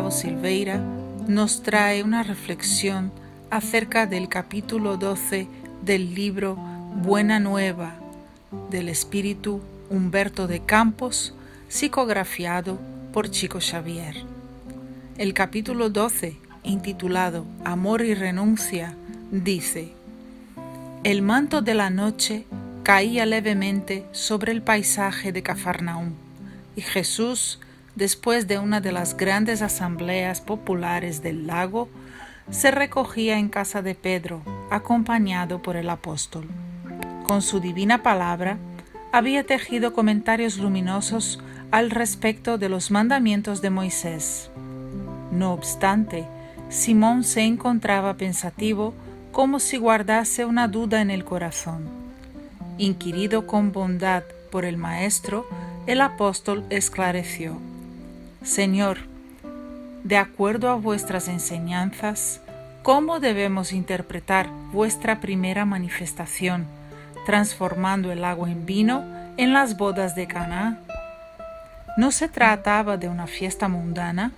Gustavo Silveira nos trae una reflexión acerca del capítulo 12 del libro Buena Nueva del espíritu Humberto de Campos, psicografiado por Chico Xavier. El capítulo 12, intitulado Amor y renuncia, dice, El manto de la noche caía levemente sobre el paisaje de Cafarnaúm y Jesús, después de una de las grandes asambleas populares del lago, se recogía en casa de Pedro, acompañado por el apóstol. Con su divina palabra, había tejido comentarios luminosos al respecto de los mandamientos de Moisés. No obstante, Simón se encontraba pensativo como si guardase una duda en el corazón. Inquirido con bondad por el Maestro, el apóstol esclareció, Señor, de acuerdo a vuestras enseñanzas, ¿cómo debemos interpretar vuestra primera manifestación, transformando el agua en vino en las bodas de Caná? ¿No se trataba de una fiesta mundana?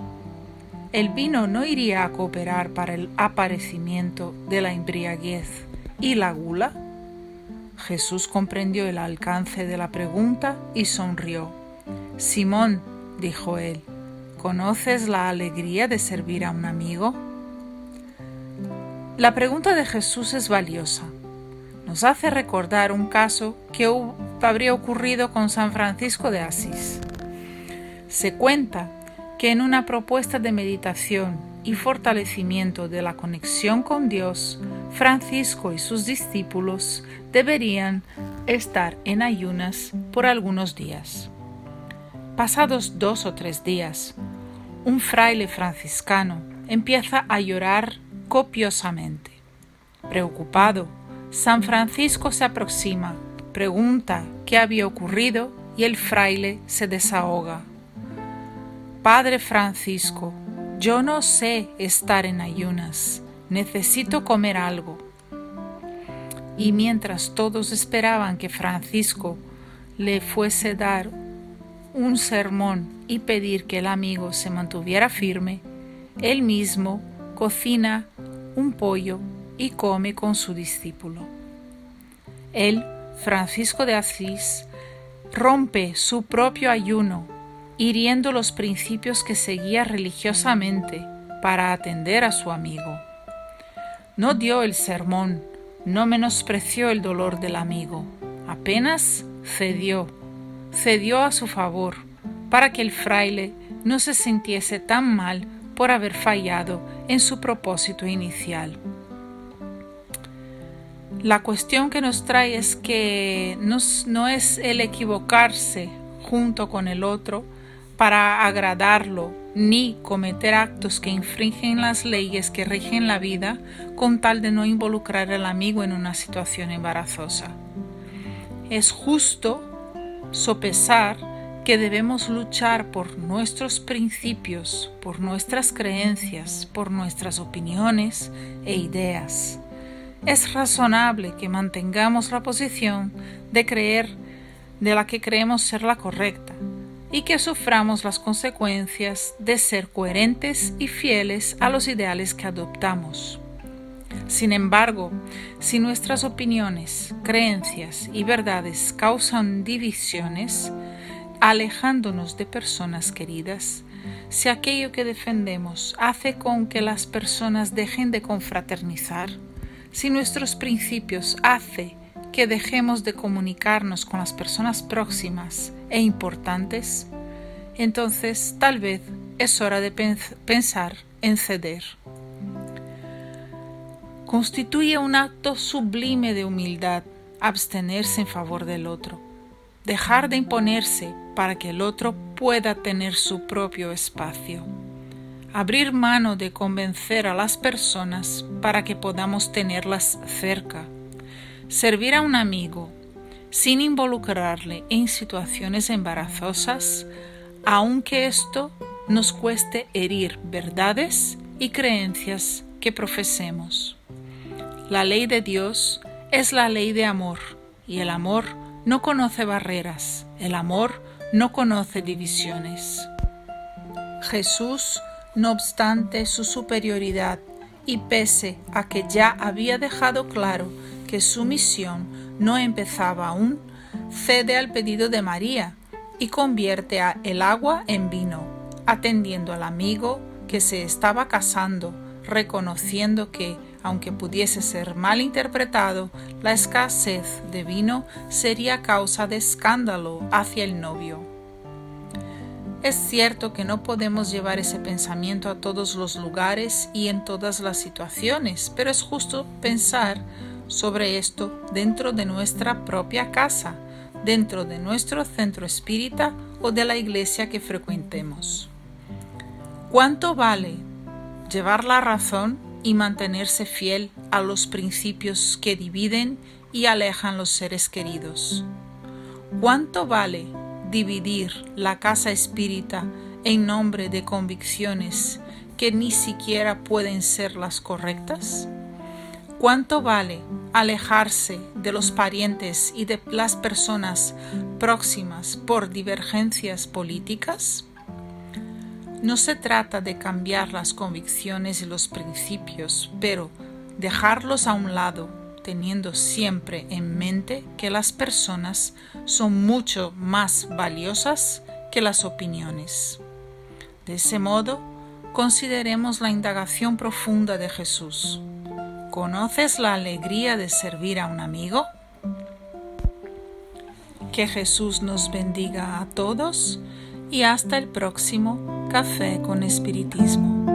El vino no iría a cooperar para el aparecimiento de la embriaguez y la gula. Jesús comprendió el alcance de la pregunta y sonrió. Simón, dijo él, ¿conoces la alegría de servir a un amigo? La pregunta de Jesús es valiosa. Nos hace recordar un caso que habría ocurrido con San Francisco de Asís. Se cuenta que en una propuesta de meditación y fortalecimiento de la conexión con Dios, Francisco y sus discípulos deberían estar en ayunas por algunos días. Pasados dos o tres días, un fraile franciscano empieza a llorar copiosamente. Preocupado, San Francisco se aproxima, pregunta qué había ocurrido y el fraile se desahoga. Padre Francisco, yo no sé estar en ayunas, necesito comer algo. Y mientras todos esperaban que Francisco le fuese dar un sermón y pedir que el amigo se mantuviera firme, él mismo cocina un pollo y come con su discípulo. Él, Francisco de Asís, rompe su propio ayuno, hiriendo los principios que seguía religiosamente para atender a su amigo. No dio el sermón, no menospreció el dolor del amigo, apenas cedió cedió a su favor para que el fraile no se sintiese tan mal por haber fallado en su propósito inicial. La cuestión que nos trae es que no es el equivocarse junto con el otro para agradarlo, ni cometer actos que infringen las leyes que rigen la vida con tal de no involucrar al amigo en una situación embarazosa. Es justo sopesar que debemos luchar por nuestros principios, por nuestras creencias, por nuestras opiniones e ideas. Es razonable que mantengamos la posición de creer de la que creemos ser la correcta y que suframos las consecuencias de ser coherentes y fieles a los ideales que adoptamos. Sin embargo, si nuestras opiniones, creencias y verdades causan divisiones, alejándonos de personas queridas, si aquello que defendemos hace con que las personas dejen de confraternizar, si nuestros principios hace que dejemos de comunicarnos con las personas próximas e importantes, entonces tal vez es hora de pensar en ceder constituye un acto sublime de humildad abstenerse en favor del otro, dejar de imponerse para que el otro pueda tener su propio espacio, abrir mano de convencer a las personas para que podamos tenerlas cerca, servir a un amigo sin involucrarle en situaciones embarazosas, aunque esto nos cueste herir verdades y creencias que profesemos. La ley de Dios es la ley de amor y el amor no conoce barreras, el amor no conoce divisiones. Jesús No obstante su superioridad y pese a que ya había dejado claro que su misión no empezaba aún, cede al pedido de María y convierte el agua en vino, atendiendo al amigo que se estaba casando, reconociendo que, aunque pudiese ser mal interpretado, la escasez de vino sería causa de escándalo hacia el novio. Es cierto que no podemos llevar ese pensamiento a todos los lugares y en todas las situaciones, pero es justo pensar sobre esto dentro de nuestra propia casa, dentro de nuestro centro espírita o de la iglesia que frecuentemos. ¿Cuánto vale llevar la razón y mantenerse fiel a los principios que dividen y alejan los seres queridos? ¿Cuánto vale dividir la casa espírita en nombre de convicciones que ni siquiera pueden ser las correctas? ¿Cuánto vale alejarse de los parientes y de las personas próximas por divergencias políticas? No se trata de cambiar las convicciones y los principios, pero dejarlos a un lado, teniendo siempre en mente que las personas son mucho más valiosas que las opiniones. De ese modo, consideremos la indagación profunda de Jesús. ¿Conoces la alegría de servir a un amigo? Que Jesús nos bendiga a todos y hasta el próximo Café con Espiritismo.